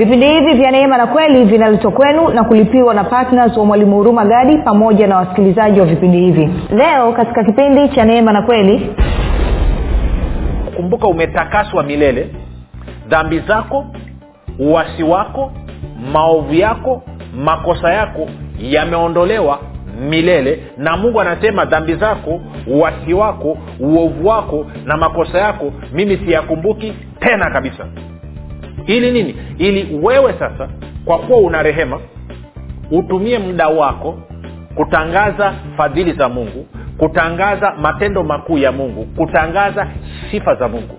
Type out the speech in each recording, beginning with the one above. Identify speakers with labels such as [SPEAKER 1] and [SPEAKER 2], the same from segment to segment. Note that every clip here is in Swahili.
[SPEAKER 1] vipindi hivi vya neema na kweli vinaletwa kwenu na kulipiwa na ptns wa mwalimu huruma gadi pamoja na wasikilizaji wa vipindi hivi. Leo katika kipindi cha neema na kweli
[SPEAKER 2] kumbuka umetakaswa milele dhambi zako uwasi wako maovu yako makosa yako yameondolewa milele na mungu anasema dhambi zako uwasi wako uovu wako na makosa yako mimi siyakumbuki tena kabisa ili nini? Ili wewe sasa kwa kuwa una rehema utumie muda wako kutangaza fadhili za mungu kutangaza matendo makuu ya mungu kutangaza sifa za mungu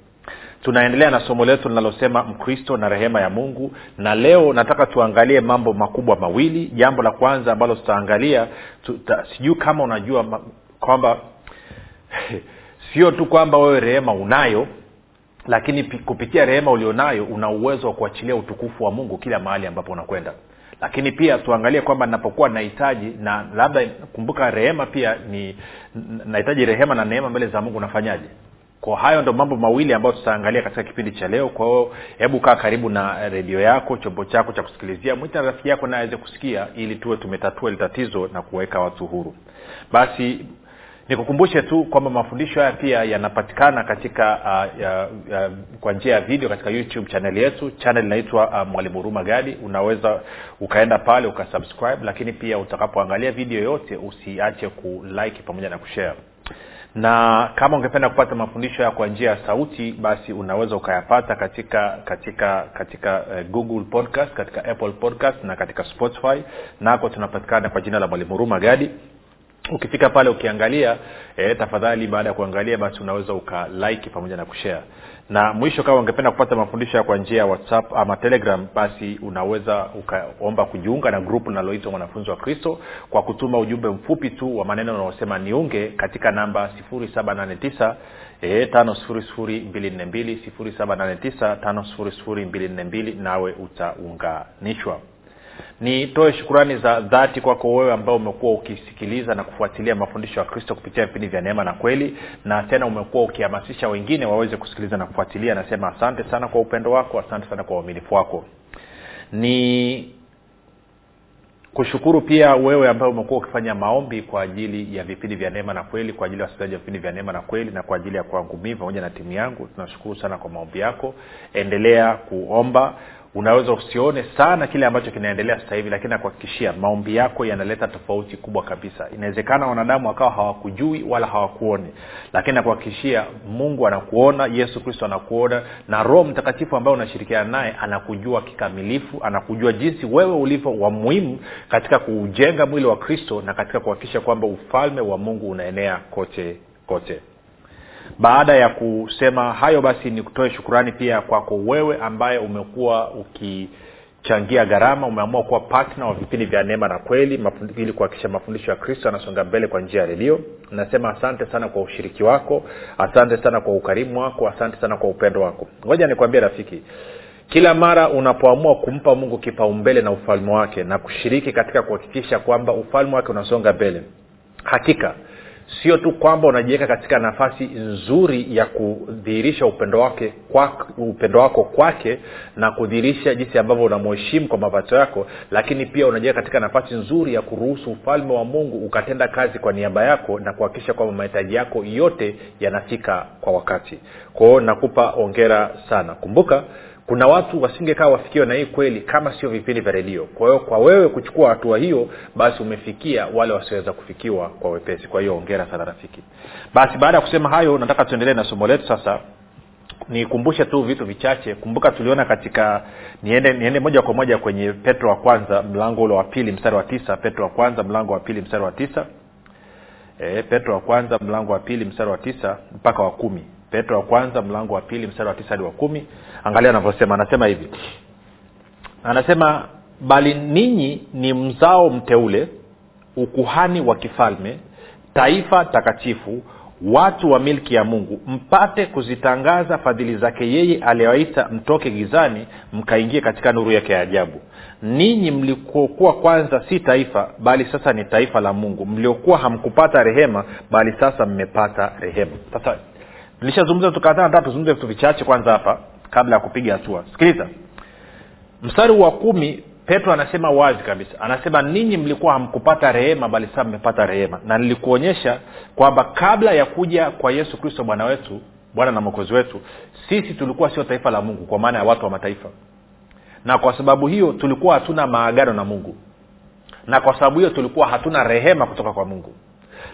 [SPEAKER 2] tunaendelea na somo letu linalosema mkristo na rehema ya mungu na leo nataka tuangalie mambo makubwa mawili. Jambo la kwanza ambalo tutaangalia tuta, sijui kama unajua ma, kwamba sio tu kwamba wewe rehema unayo lakini kupitia rehema ulionayo una uwezo wa kuachilia utukufu wa mungu kila mahali ambapo unakwenda. Lakini pia tuangalie kwamba napokuwa nahitaji na labda kumbuka rehema pia ni nahitaji rehema na neema mbele za mungu nafanyaje kwa hayo ndo mambo mawili ambayo tutaangalia katika kipindi cha leo. Kwa hiyo hebu kaa karibu na redio yako chombo chako cha kusikilizia mwita rafiki yako naye aweze kusikia ili tuwe tumetatua ili tatizo na kuweka watu huru. Basi nikukumbushe tu kwamba mafundisho haya pia yanapatikana katika uh, ya, ya, kwa njia ya video katika youtube chanel yetu. Chanel inaitwa uh, mwalimu huruma gadi. Unaweza ukaenda pale ukasubscribe lakini pia utakapoangalia video yote usiache kulike pamoja na kushare na kama ungependa kupata mafundisho ya kwa njia ya sauti basi unaweza ukayapata katika katika katika uh, google podcast katika apple podcast na katika spotify. Nako tunapatikana kwa jina la mwalimu huruma gadi ukifika pale ukiangalia e, tafadhali baada ya kuangalia basi unaweza ukalike pamoja na kushare. Na mwisho kama ungependa kupata mafundisho kwa njia ya whatsapp ama telegram basi unaweza ukaomba kujiunga na grupu linaloitwa mwanafunzi wa kristo kwa kutuma ujumbe mfupi tu wa maneno unaosema niunge katika namba 789 e, tano sifuri sifuri mbili nne mbili sifuri saba nane tisa tano sifuri sifuri mbili nne mbili nawe utaunganishwa nitoe shukurani za dhati kwako wewe ambao umekuwa ukisikiliza na kufuatilia mafundisho ya kristo kupitia vipindi vya neema na kweli. Na tena umekuwa ukihamasisha wengine waweze kusikiliza na kufuatilia. Nasema asante sana kwa upendo wako asante sana kwa uaminifu wako. Ni kushukuru pia wewe ambaye umekuwa ukifanya maombi kwa ajili ya vipindi vya neema na kweli kwa ajili ya wasikilizaji wa vipindi vya neema na kweli na kwa ajili ya kwangu mii pamoja na timu yangu. Tunashukuru sana kwa maombi yako. Endelea kuomba unaweza usione sana kile ambacho kinaendelea sasa hivi lakini nakuhakikishia maombi yako yanaleta tofauti kubwa kabisa. Inawezekana wanadamu wakawa hawakujui wala hawakuoni lakini nakuhakikishia mungu anakuona yesu kristo anakuona na roho mtakatifu ambaye unashirikiana naye anakujua kikamilifu anakujua jinsi wewe ulivyo wa muhimu katika kuujenga mwili wa kristo na katika kuhakikisha kwamba ufalme wa mungu unaenea kote kote baada ya kusema hayo basi ni kutoe shukurani pia kwako wewe ambaye umekuwa ukichangia gharama umeamua kuwa patna wa vipindi vya neema na kweli ili kuhakikisha mafundisho ya kristo yanasonga mbele kwa njia ya nasema asante sana kwa ushiriki wako asante sana kwa ukarimu wako asante sana kwa upendo wako. Ngoja nikwambie rafiki kila mara unapoamua kumpa mungu kipaumbele na ufalme wake na kushiriki katika kuhakikisha kwamba ufalme wake unasonga mbele hakika sio tu kwamba unajiweka katika nafasi nzuri ya kudhihirisha upendo wake kwa, upendo wako kwake na kudhihirisha jinsi ambavyo unamheshimu kwa mapato yako lakini pia unajiweka katika nafasi nzuri ya kuruhusu ufalme wa mungu ukatenda kazi kwa niaba yako na kuhakikisha kwamba mahitaji yako yote yanafika kwa wakati. Kwao nakupa ongera sana. Kumbuka kuna watu wasingekaa wafikiwe na hii kweli kama sio vipindi vya redio. Kwa hiyo kwa wewe kuchukua hatua hiyo basi umefikia wale wasioweza kufikiwa kwa wepesi. Kwa hiyo ongera sana rafiki. Basi baada ya kusema hayo nataka tuendelee na somo letu sasa. Nikumbushe tu vitu vichache. Kumbuka tuliona katika niende, niende moja kwa moja kwenye petro wa kwanza mlango ule wa pili mstari wa tisa. Petro wa kwanza mlango wa pili mstari wa tisa. E, petro wa kwanza mlango wa pili mstari wa tisa mpaka wa kumi petro wa kwanza mlango wa pili mstari wa tisa hadi wa kumi. Angalia anavyosema anasema hivi. Anasema bali ninyi ni mzao mteule ukuhani wa kifalme taifa takatifu watu wa milki ya mungu mpate kuzitangaza fadhili zake yeye aliyewaita mtoke gizani mkaingie katika nuru yake ya ajabu. Ninyi mlikokuwa kwanza si taifa bali sasa ni taifa la mungu. Mliokuwa hamkupata rehema bali sasa mmepata rehema. Sasa tulishazungumza kadhaa nataka tuzungumze vitu vichache kwanza hapa kabla ya kupiga hatua. Sikiliza. Mstari wa kumi petro anasema wazi kabisa. Anasema ninyi mlikuwa hamkupata rehema bali sasa mmepata rehema. Na nilikuonyesha kwamba kabla ya kuja kwa yesu kristo bwana wetu bwana na mwokozi wetu sisi tulikuwa sio taifa la mungu kwa maana ya watu wa mataifa. Na kwa sababu hiyo tulikuwa hatuna maagano na mungu. Na kwa sababu hiyo tulikuwa hatuna rehema kutoka kwa mungu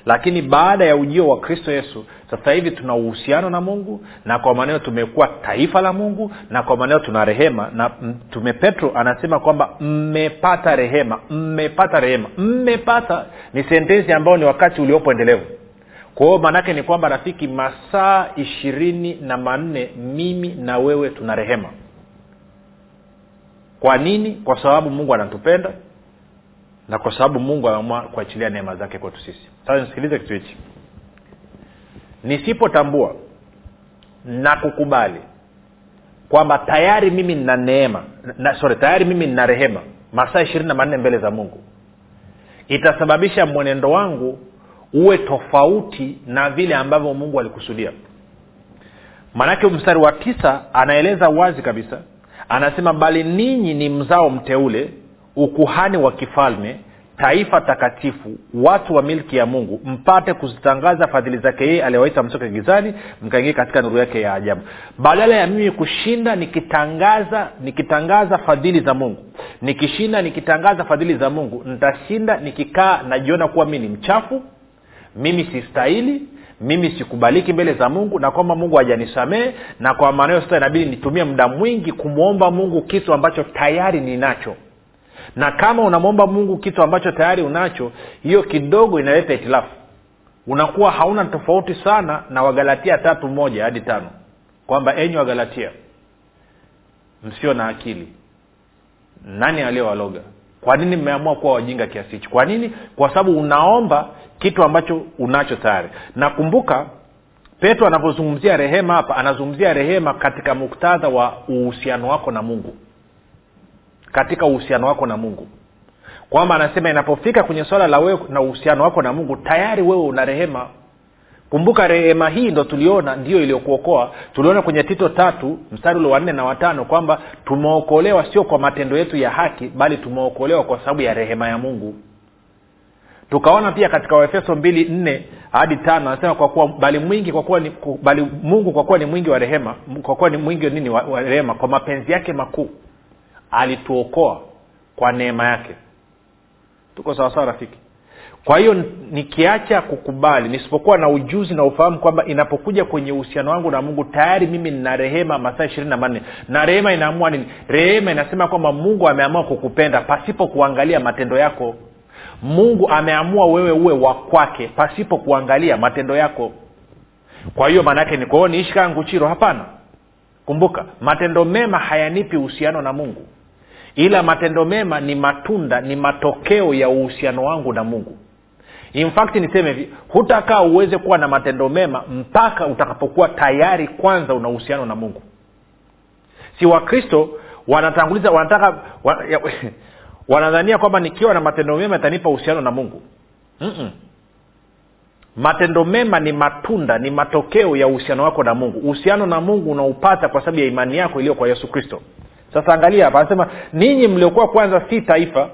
[SPEAKER 2] lakini baada ya ujio wa kristo yesu sasa hivi tuna uhusiano na mungu na kwa maneno tumekuwa taifa la mungu na kwa maneno tuna rehema. Na mtume petro anasema kwamba mmepata rehema mmepata rehema mmepata ni sentensi ambayo ni wakati uliopo endelevu. Kwa hiyo maanaake ni kwamba rafiki masaa ishirini na manne mimi na wewe tuna rehema. Kwa nini? Kwa sababu mungu anatupenda na kwa sababu mungu ameamua kuachilia neema zake kwetu sisi. Sasa nisikilize kitu hichi. Nisipotambua na kukubali kwamba tayari mimi nina neema na, sorry tayari mimi nina rehema masaa ishirini na manne mbele za mungu itasababisha mwenendo wangu uwe tofauti na vile ambavyo mungu alikusudia. Maanake mstari wa tisa anaeleza wazi kabisa anasema bali ninyi ni mzao mteule ukuhani wa kifalme taifa takatifu watu wa milki ya mungu mpate kuzitangaza fadhili zake yeye aliyewaita mtoke gizani mkaingia katika nuru yake ya ajabu. Badala ya mimi kushinda nikitangaza nikitangaza fadhili za mungu nikishinda nikitangaza fadhili za mungu nitashinda nikikaa najiona kuwa mi ni mchafu mimi sistahili mimi sikubaliki mbele za mungu na kwamba mungu hajanisamehe na kwa maanao sasa inabidi nitumie muda mwingi kumwomba mungu kitu ambacho tayari ninacho na kama unamwomba mungu kitu ambacho tayari unacho hiyo kidogo inaleta itilafu. Unakuwa hauna tofauti sana na wagalatia tatu moja hadi tano. Kwamba enyi wagalatia msio na akili. Nani aliyowaloga kwa nini mmeamua kuwa wajinga kiasi hichi? Kwa nini? Kwa sababu unaomba kitu ambacho unacho tayari. Nakumbuka petro anapozungumzia rehema hapa anazungumzia rehema katika muktadha wa uhusiano wako na mungu katika uhusiano wako na mungu. Kwamba anasema inapofika kwenye swala la wewe na uhusiano wako na mungu tayari wewe una rehema. Kumbuka rehema hii ndo tuliona ndio iliyokuokoa. Tuliona kwenye tito tatu mstari ule wa nne na watano kwamba tumeokolewa sio kwa matendo yetu ya haki bali tumeokolewa kwa sababu ya rehema ya mungu. Tukaona pia katika waefeso mbili nne hadi tano anasema kwa kuwa bali mwingi kwa kuwa ni, bali mungu kwa kuwa ni mwingi wa rehema kwa kuwa ni mwingi nini wa, wa rehema kwa mapenzi yake makuu alituokoa kwa neema yake. Tuko sawasawa rafiki? Kwa hiyo nikiacha kukubali nisipokuwa na ujuzi na ufahamu kwamba inapokuja kwenye uhusiano wangu na mungu tayari mimi nina rehema masaa ishirini na manne. Na rehema inaamua nini? Rehema inasema kwamba mungu ameamua kukupenda pasipo kuangalia matendo yako. Mungu ameamua wewe uwe wa kwake pasipo kuangalia matendo yako. Kwa hiyo maanaake ni kwao niishi kaa nguchiro. Hapana. Kumbuka matendo mema hayanipi uhusiano na mungu ila matendo mema ni matunda ni matokeo ya uhusiano wangu na mungu. In fact niseme hivi hutakaa uweze kuwa na matendo mema mpaka utakapokuwa tayari kwanza una uhusiano na mungu. Si wakristo wanatanguliza wanataka wanadhania kwamba nikiwa na matendo mema itanipa uhusiano na mungu. Mm-mm. matendo mema ni matunda ni matokeo ya uhusiano wako na mungu. Uhusiano na mungu unaupata kwa sababu ya imani yako iliyo kwa yesu kristo sasa angalia hapa anasema ninyi mliokuwa kwanza si taifa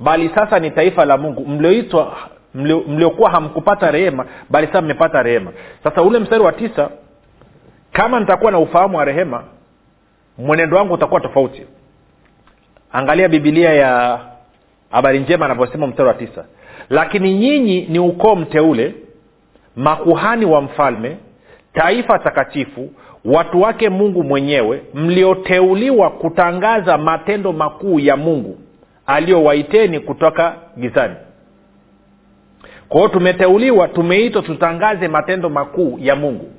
[SPEAKER 2] bali sasa ni taifa la mungu. Mlioitwa mlio- mliokuwa hamkupata rehema bali sasa mmepata rehema. Sasa ule mstari wa tisa kama nitakuwa na ufahamu wa rehema mwenendo wangu utakuwa tofauti. Angalia bibilia ya habari njema anavyosema mstari wa tisa. Lakini nyinyi ni ukoo mteule makuhani wa mfalme taifa takatifu watu wake mungu mwenyewe mlioteuliwa kutangaza matendo makuu ya mungu aliyowaiteni kutoka gizani. Kwa hiyo tumeteuliwa tumeitwa tutangaze matendo makuu ya mungu.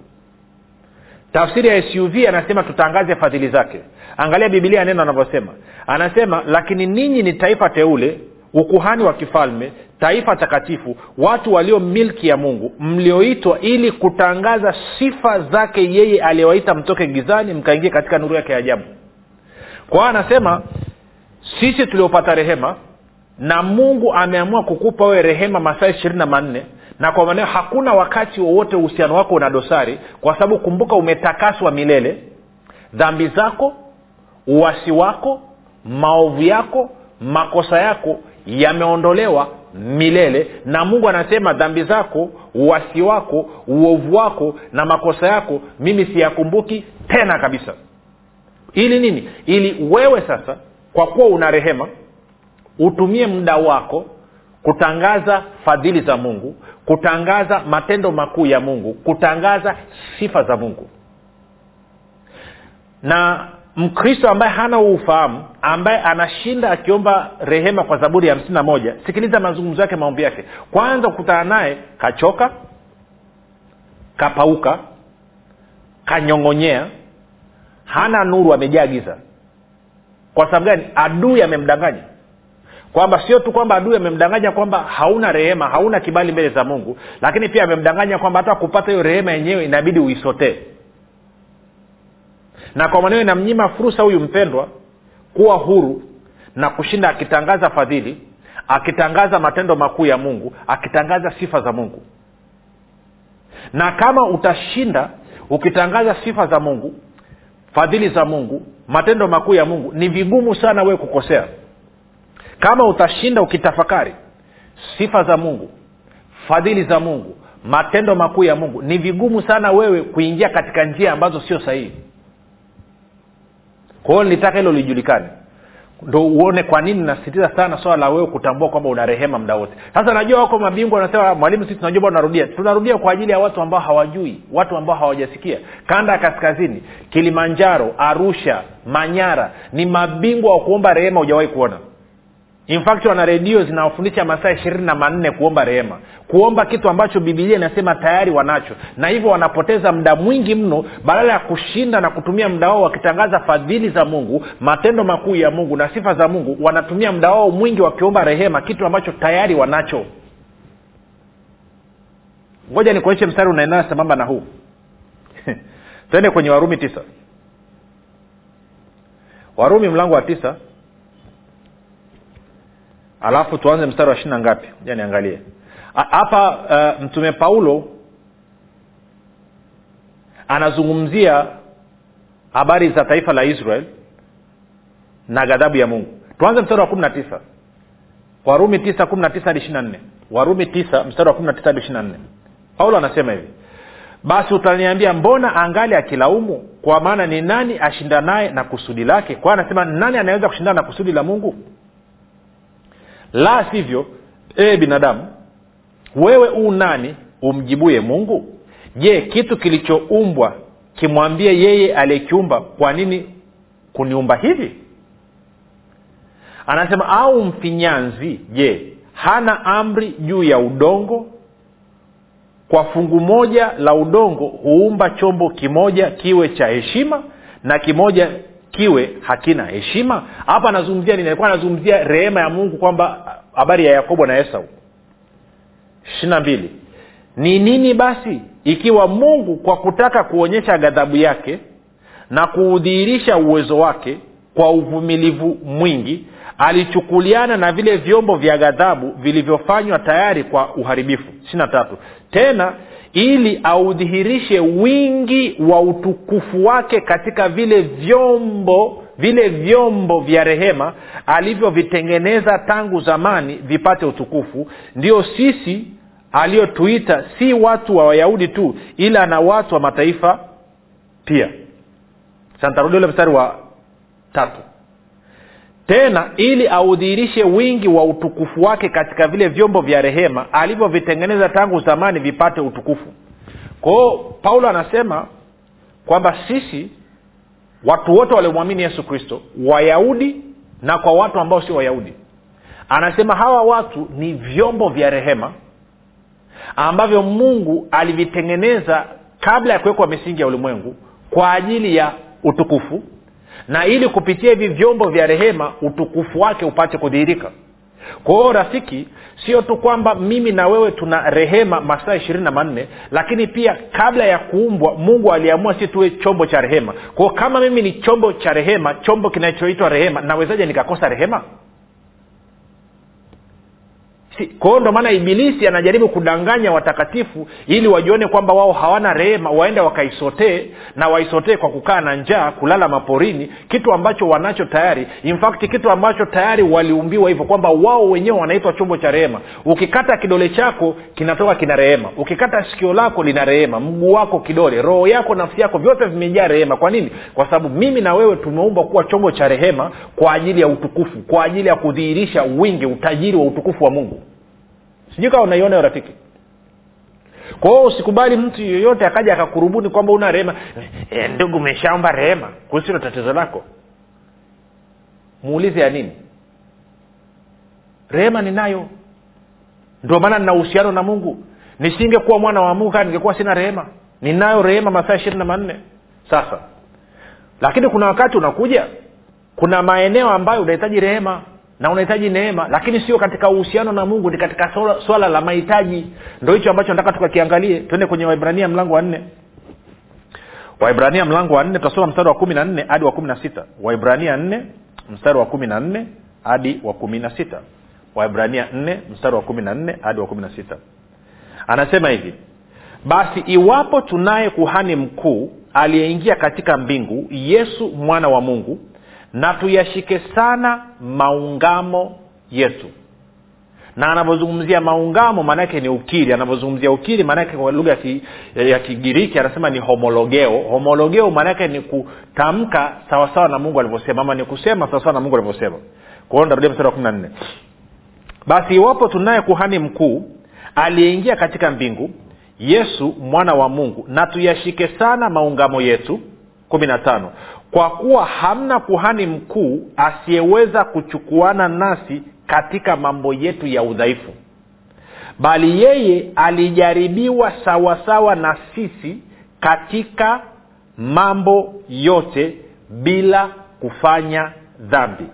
[SPEAKER 2] Tafsiri ya suv anasema tutangaze fadhili zake. Angalia bibilia neno anavyosema. Anasema lakini ninyi ni taifa teule ukuhani wa kifalme taifa takatifu watu walio milki ya mungu mlioitwa ili kutangaza sifa zake yeye aliyewaita mtoke gizani mkaingia katika nuru yake ya ajabu. Kwa hiyo anasema sisi tuliopata rehema na mungu ameamua kukupa wewe rehema masaa ishirini na manne na kwa maneo hakuna wakati wowote uhusiano wako una dosari kwa sababu kumbuka umetakaswa milele dhambi zako uwasi wako maovu yako makosa yako yameondolewa milele na mungu anasema dhambi zako uwasi wako uovu wako na makosa yako mimi siyakumbuki tena kabisa. Ili nini? Ili wewe sasa kwa kuwa una rehema utumie muda wako kutangaza fadhili za mungu kutangaza matendo makuu ya mungu kutangaza sifa za mungu. Na mkristo ambaye hana ufahamu ambaye anashinda akiomba rehema kwa zaburi ya hamsini na moja sikiliza mazungumzo yake maombi yake. Kwanza kukutana naye kachoka kapauka kanyong'onyea hana nuru amejaa giza. Kwa sababu gani? Adui amemdanganya. Kwamba sio tu kwamba adui amemdanganya kwamba hauna rehema hauna kibali mbele za mungu lakini pia amemdanganya kwamba hata kupata hiyo rehema yenyewe inabidi uisotee na kwa maneo inamnyima fursa huyu mpendwa kuwa huru na kushinda akitangaza fadhili akitangaza matendo makuu ya mungu akitangaza sifa za mungu. Na kama utashinda ukitangaza sifa za mungu fadhili za mungu matendo makuu ya mungu ni vigumu sana wewe kukosea. Kama utashinda ukitafakari sifa za mungu fadhili za mungu matendo makuu ya mungu ni vigumu sana wewe kuingia katika njia ambazo sio sahihi kwa hiyo nilitaka hilo lijulikane. Ndo uone kwa nini nasisitiza sana swala la wewe kutambua kwamba una rehema muda wote. Sasa najua wako mabingwa wanasema mwalimu sisi tunajua bado tunarudia tunarudia kwa ajili ya watu ambao hawajui watu ambao hawajasikia. Kanda ya kaskazini kilimanjaro arusha manyara ni mabingwa wa kuomba rehema hujawahi kuona in wana redio zinawafundisha masaa ishirini na manne kuomba rehema. Kuomba kitu ambacho bibilia inasema tayari wanacho. Na hivyo wanapoteza muda mwingi mno badala ya kushinda na kutumia muda wao wakitangaza fadhili za mungu matendo makuu ya mungu na sifa za mungu wanatumia muda wao mwingi wakiomba rehema kitu ambacho tayari wanacho. Ngoja nikuonyeshe mstari unaendana sambamba na huu. Twende kwenye warumi tisa. Warumi mlango wa tisa alafu tuanze mstari wa ishiri na ngapi? Ja niangalie. Hapa uh, mtume paulo anazungumzia habari za taifa la israel na ghadhabu ya mungu. Tuanze mstari wa kumi na tisa. Warumi tisa kumi na tisa hadi ishiri na nne. Warumi tisa mstari wa kumi na tisa hadi ishiri na nne. Paulo anasema hivi basi utaniambia mbona angali akilaumu? Kwa maana ni nani ashindanaye na kusudi lake? Kwa anasema nani anaweza kushindana na kusudi la mungu la sivyo ee binadamu wewe uu nani umjibuye mungu? Je kitu kilichoumbwa kimwambie yeye aliyekiumba kwa nini kuniumba hivi? Anasema au mfinyanzi je hana amri juu ya udongo? Kwa fungu moja la udongo huumba chombo kimoja kiwe cha heshima na kimoja kiwe hakina heshima. Hapa anazungumzia nini? Alikuwa anazungumzia rehema ya mungu kwamba habari ya yakobo na esau. Ishirina mbili. Ni nini basi ikiwa mungu kwa kutaka kuonyesha ghadhabu yake na kuudhihirisha uwezo wake kwa uvumilivu mwingi alichukuliana na vile vyombo vya ghadhabu vilivyofanywa tayari kwa uharibifu. Ishirina tatu. Tena ili audhihirishe wingi wa utukufu wake katika vile vyombo vile vyombo vya rehema alivyovitengeneza tangu zamani vipate utukufu. Ndio sisi aliyotuita si watu wa wayahudi tu ila na watu wa mataifa pia. Santarudi ule mstari wa tatu tena ili audhihirishe wingi wa utukufu wake katika vile vyombo vya rehema alivyovitengeneza tangu zamani vipate utukufu. Kwao paulo anasema kwamba sisi watu wote waliomwamini yesu kristo wayahudi na kwa watu ambao sio wayahudi. Anasema hawa watu ni vyombo vya rehema ambavyo mungu alivitengeneza kabla ya kuwekwa misingi ya ulimwengu kwa ajili ya utukufu na ili kupitia hivi vyombo vya rehema utukufu wake upate kudhihirika. Kwa rafiki sio tu kwamba mimi na wewe tuna rehema masaa ishirini na manne lakini pia kabla ya kuumbwa mungu aliamua si tuwe chombo cha rehema. Kwao kama mimi ni chombo cha rehema chombo kinachoitwa rehema nawezaje nikakosa rehema kwa hiyo maana ibilisi anajaribu kudanganya watakatifu ili wajione kwamba wao hawana rehema waende wakaisotee na waisotee kwa kukaa na njaa kulala maporini kitu ambacho wanacho tayari. In fact kitu ambacho tayari waliumbiwa hivyo kwamba wao wenyewe wanaitwa chombo cha rehema. Ukikata kidole chako kinatoka kina rehema. Ukikata sikio lako lina rehema. Mguu wako kidole. Roho yako nafsi yako vyote vimejaa rehema. Kwa nini? Kwa sababu mimi na wewe tumeumbwa kuwa chombo cha rehema kwa ajili ya utukufu kwa ajili ya kudhihirisha wingi utajiri wa utukufu wa mungu sijui kawa unaiona hiyo rafiki. Kwa hiyo usikubali mtu yeyote akaja akakurubuni kwamba una rehema. E, ndugu umeshaomba rehema kuhusilo tatizo lako. Muulize ya nini? Rehema ninayo. Ndio maana nina uhusiano na mungu. Nisingekuwa mwana wa mungu kaa ningekuwa sina rehema. Ninayo rehema masaa ishirini na manne. Sasa lakini kuna wakati unakuja kuna maeneo ambayo unahitaji rehema na unahitaji neema lakini sio katika uhusiano na mungu ni katika swala, la mahitaji. Ndo hicho ambacho nataka tukakiangalie. Twende kwenye waibrania mlango wa nne. Waibrania mlango wa nne tutasoma mstari wa kumi na nne hadi wa kumi na sita. Waibrania nne mstari wa kumi na nne hadi wa kumi na sita. Waibrania nne mstari wa kumi na nne hadi wa kumi na sita. Anasema hivi basi iwapo tunaye kuhani mkuu aliyeingia katika mbingu yesu mwana wa mungu na tuyashike sana maungamo yetu. Na anavyozungumzia maungamo maanaake ni ukiri. Anavyozungumzia ukiri maanaake kwa lugha ya kigiriki anasema ni homologeo. Homologeo maanaake ni kutamka sawasawa na mungu alivyosema ama ni kusema sawasawa na mungu alivyosema. Kwao ndarudia mstari wa kumi na nne. Basi iwapo tunaye kuhani mkuu aliyeingia katika mbingu yesu mwana wa mungu na tuyashike sana maungamo yetu. Kumi na tano kwa kuwa hamna kuhani mkuu asiyeweza kuchukuana nasi katika mambo yetu ya udhaifu. Bali yeye alijaribiwa sawasawa na sisi katika mambo yote bila kufanya dhambi.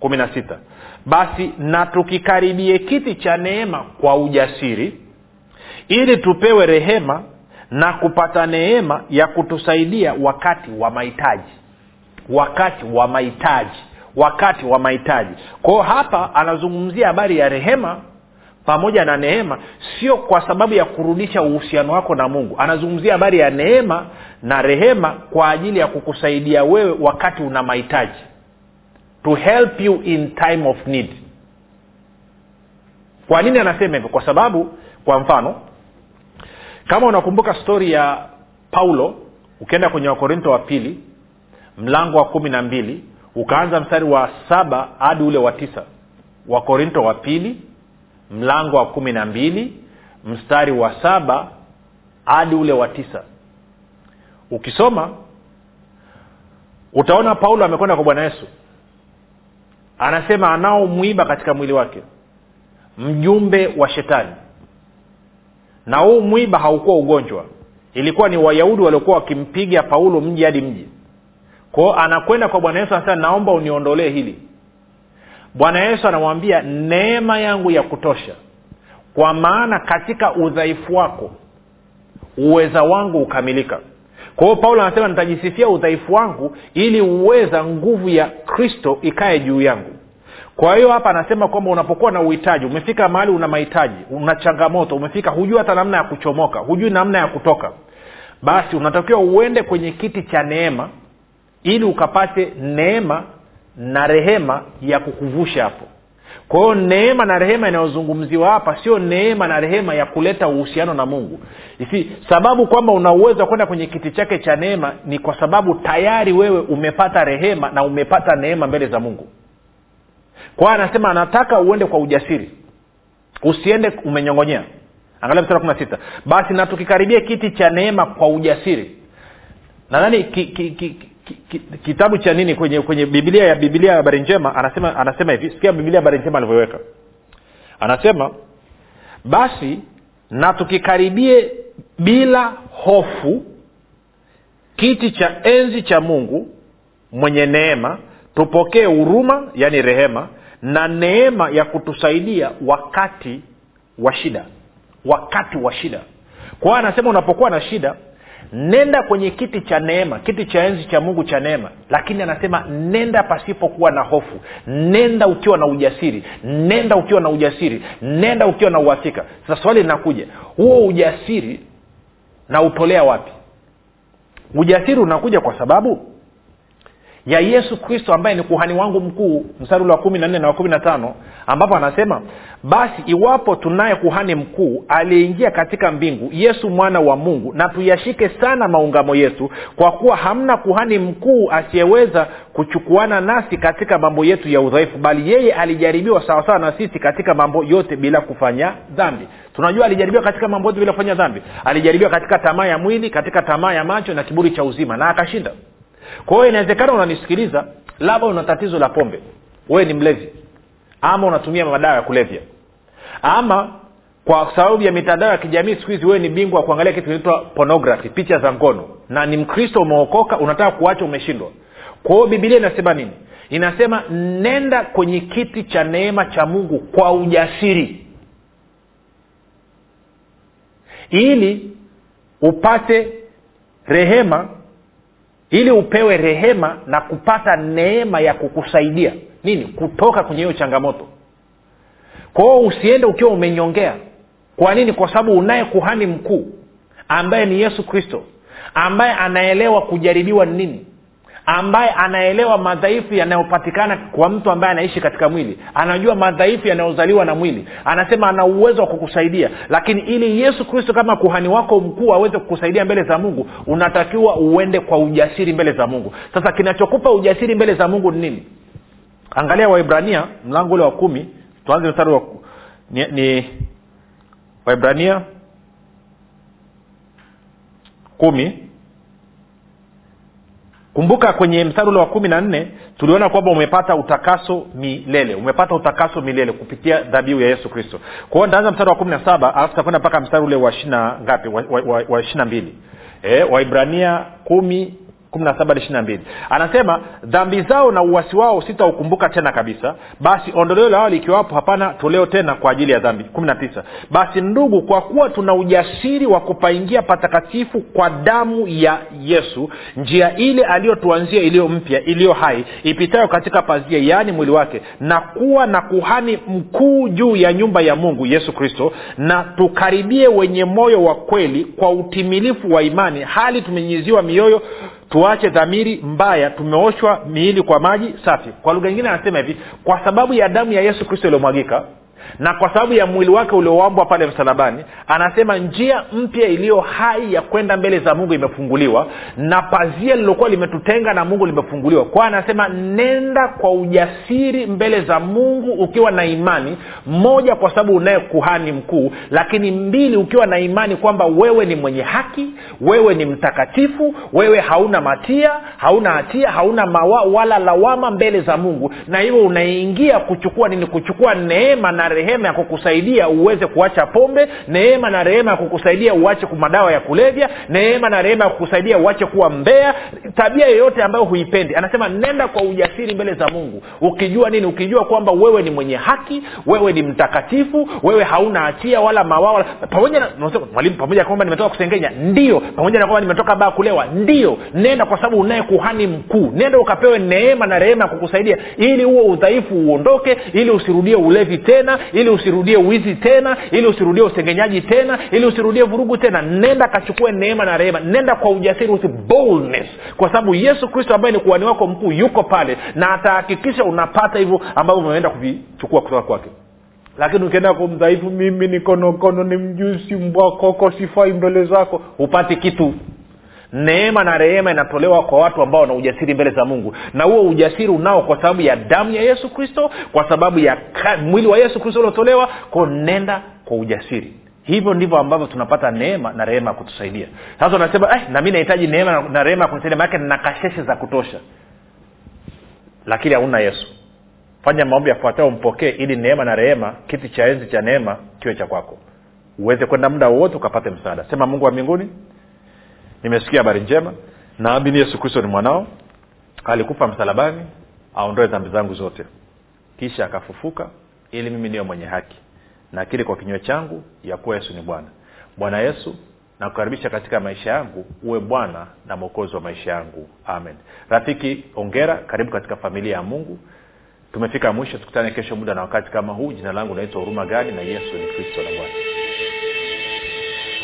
[SPEAKER 2] Kumi na sita. Basi na tukikaribie kiti cha neema kwa ujasiri ili tupewe rehema na kupata neema ya kutusaidia wakati wa mahitaji wakati wa mahitaji wakati wa mahitaji. Kwao hapa anazungumzia habari ya rehema pamoja na neema sio kwa sababu ya kurudisha uhusiano wako na mungu. Anazungumzia habari ya neema na rehema kwa ajili ya kukusaidia wewe wakati una mahitaji. To help you in time of need. Kwa nini anasema hivyo? Kwa sababu kwa mfano kama unakumbuka stori ya paulo ukienda kwenye wakorinto wa pili mlango wa kumi na mbili ukaanza mstari wa saba hadi ule wa tisa. Wakorinto wa pili mlango wa kumi na mbili mstari wa saba hadi ule wa tisa. Ukisoma utaona paulo amekwenda kwa bwana yesu. Anasema anaomwiba katika mwili wake mjumbe wa shetani. Na huu mwiba haukuwa ugonjwa ilikuwa ni wayahudi waliokuwa wakimpiga paulo mji hadi mji kwao anakwenda kwa bwana yesu anasema naomba uniondolee hili. Bwana yesu anamwambia neema yangu ya kutosha kwa maana katika udhaifu wako uweza wangu hukamilika kwa hiyo paulo anasema nitajisifia udhaifu wangu ili uweza nguvu ya kristo ikae juu yangu. Kwa hiyo hapa anasema kwamba unapokuwa na uhitaji umefika mahali una mahitaji una changamoto umefika hujui hata namna ya kuchomoka hujui namna ya kutoka basi unatakiwa uende kwenye kiti cha neema ili ukapate neema na rehema ya kukuvusha hapo. Kwa hiyo neema na rehema inayozungumziwa hapa sio neema na rehema ya kuleta uhusiano na mungu. Isi sababu kwamba una uwezo wa kwenda kwenye kiti chake cha neema ni kwa sababu tayari wewe umepata rehema na umepata neema mbele za mungu. Kwa hiyo anasema anataka uende kwa ujasiri. Usiende umenyongonyea. Angalia mstari na sita. Basi na tukikaribia kiti cha neema kwa ujasiri. Nadhani ki, ki, ki, ki, ki, kitabu cha nini kwenye kwenye biblia ya biblia ya habari njema anasema anasema hivi. Sikia biblia ya habari njema alivyoweka. Anasema basi na tukikaribie bila hofu kiti cha enzi cha mungu mwenye neema tupokee huruma yaani rehema na neema ya kutusaidia wakati wa shida. Wakati wa shida. Kwa hiyo anasema unapokuwa na shida nenda kwenye kiti cha neema kiti cha enzi cha mungu cha neema. Lakini anasema nenda pasipokuwa na hofu. Nenda ukiwa na ujasiri. Nenda ukiwa na ujasiri. Nenda ukiwa na uhakika. Sasa swali linakuja huo ujasiri na utolea wapi? Ujasiri unakuja kwa sababu ya yesu kristo ambaye ni kuhani wangu mkuu mstari ule wa kumi na nne na wa kumi na tano ambapo anasema basi iwapo tunaye kuhani mkuu aliyeingia katika mbingu yesu mwana wa mungu na tuyashike sana maungamo yetu kwa kuwa hamna kuhani mkuu asiyeweza kuchukuana nasi katika mambo yetu ya udhaifu bali yeye alijaribiwa sawasawa na sisi katika mambo yote bila kufanya dhambi. Tunajua alijaribiwa katika mambo yote bila kufanya dhambi. Alijaribiwa katika tamaa ya mwili katika tamaa ya macho na kiburi cha uzima na akashinda kwa hiyo inawezekana unanisikiliza labda una tatizo la pombe. Wewe ni mlevi. Ama unatumia madawa ya kulevya. Ama kwa sababu ya mitandao ya kijamii siku hizi wewe ni bingwa wa kuangalia kitu kinaitwa pornography picha za ngono. Na ni mkristo umeokoka unataka kuacha umeshindwa. Kwa hiyo bibilia inasema nini? Inasema nenda kwenye kiti cha neema cha mungu kwa ujasiri. Ili upate rehema ili upewe rehema na kupata neema ya kukusaidia. Nini? Kutoka kwenye hiyo changamoto. Kwao usiende ukiwa umenyongea. Kwa nini? Kwa sababu unaye kuhani mkuu ambaye ni yesu kristo ambaye anaelewa kujaribiwa ni nini ambaye anaelewa madhaifu yanayopatikana kwa mtu ambaye anaishi katika mwili. Anajua madhaifu yanayozaliwa na mwili. Anasema ana uwezo wa kukusaidia. Lakini ili yesu kristo kama kuhani wako mkuu aweze kukusaidia mbele za mungu unatakiwa uende kwa ujasiri mbele za mungu. Sasa kinachokupa ujasiri mbele za mungu ni nini? Angalia waibrania mlango ule wa kumi. Tuanze mstari wa ni, ni waibrania kumi kumbuka kwenye mstari ule wa kumi na nne tuliona kwamba umepata utakaso milele umepata utakaso milele kupitia dhabihu ya yesu kristo. Kwa hiyo mstari wa kumi na saba alafu takwenda mpaka mstari ule wa ishina ngapi wa ishina mbili. E, waibrania kumi anasema dhambi zao na uwasi wao sitaukumbuka tena kabisa. Basi ondoleo la likiwapo hapana toleo tena kwa ajili ya dhambi. Kumi na basi ndugu kwa kuwa tuna ujasiri wa kupaingia patakatifu kwa damu ya yesu njia ile aliyotuanzia iliyo mpya iliyo hai ipitayo katika pazia yaani mwili wake na kuwa na kuhani mkuu juu ya nyumba ya mungu yesu kristo na tukaribie wenye moyo wa kweli kwa utimilifu wa imani hali tumenyiziwa mioyo tuache dhamiri mbaya tumeoshwa miili kwa maji safi. Kwa lugha nyingine anasema hivi kwa sababu ya damu ya yesu kristo iliyomwagika na kwa sababu ya mwili wake uliowambwa pale msalabani anasema njia mpya iliyo hai ya kwenda mbele za mungu imefunguliwa na pazia lilokuwa limetutenga na mungu limefunguliwa. Kwa anasema nenda kwa ujasiri mbele za mungu ukiwa na imani moja kwa sababu unaye kuhani mkuu lakini mbili ukiwa na imani kwamba wewe ni mwenye haki wewe ni mtakatifu wewe hauna matia hauna hatia hauna mawa wala lawama mbele za mungu. Na hivyo unaingia kuchukua nini? Kuchukua neema na rehema ya kukusaidia uweze kuacha pombe neema na rehema ya kukusaidia uache madawa ya kulevya neema na rehema ya kukusaidia uache kuwa mbea tabia yoyote ambayo huipendi. Anasema nenda kwa ujasiri mbele za mungu. Ukijua nini? Ukijua kwamba wewe ni mwenye haki wewe ni mtakatifu wewe hauna hatia wala mawaa pamoja mwalimu pamoja kwamba nimetoka kusengenya. Ndio. Pamoja na kwamba nimetoka baa kulewa. Ndio. Nenda kwa sababu unaye kuhani mkuu. Nenda ukapewe neema na rehema ya kukusaidia ili huo udhaifu uondoke ili usirudie ulevi tena ili usirudie wizi tena ili usirudie usengenyaji tena ili usirudie vurugu tena. Nenda kachukue neema na rehema. Nenda kwa ujasiri with boldness. Kwa sababu yesu kristo ambaye ni kuhani wako mkuu yuko pale na atahakikisha unapata hivyo ambavyo umeenda kuvichukua kutoka kwake. Lakini ukienda kumdhaifu mimi ni konokono ni mjusi mbwakoko sifai mbele zako hupati kitu neema na rehema inatolewa kwa watu ambao wana ujasiri mbele za mungu. Na huo ujasiri unao kwa sababu ya damu ya yesu kristo kwa sababu ya mwili wa yesu kristo uliotolewa ko nenda kwa ujasiri. Hivyo ndivyo ambavyo tunapata neema na rehema ya kutusaidia. Sasa unasema eh, nami nahitaji neema na rehema ya kunisaidia maanake nina kasheshe za kutosha. Lakini hauna yesu. Fanya maombi yafuatayo mpokee ili neema na rehema kiti cha enzi cha neema kiwe cha kwako. Uweze kwenda muda wowote ukapate msaada. Sema mungu wa mbinguni nimesikia habari njema. Naamini yesu kristo ni mwanao. Alikufa msalabani aondoe dhambi zangu zote. Kisha akafufuka ili mimi niwe mwenye haki. Nakiri kwa kinywa changu ya kuwa yesu ni bwana. Bwana yesu nakukaribisha katika maisha yangu uwe bwana na mwokozi wa maisha yangu. Amen. Rafiki ongera karibu katika familia ya mungu. Tumefika mwisho tukutane kesho muda na wakati kama huu. Jina langu naitwa huruma gadi na yesu ni kristo na bwana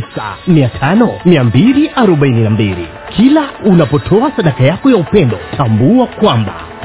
[SPEAKER 3] 0789 5242 kila unapotoa sadaka yako ya upendo tambua kwamba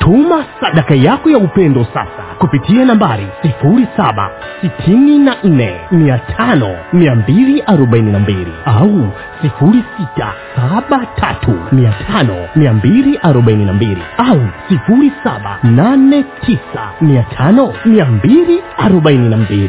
[SPEAKER 3] tuma sadaka yako ya upendo sasa kupitia nambari 7645242 au 6735242 au 7895242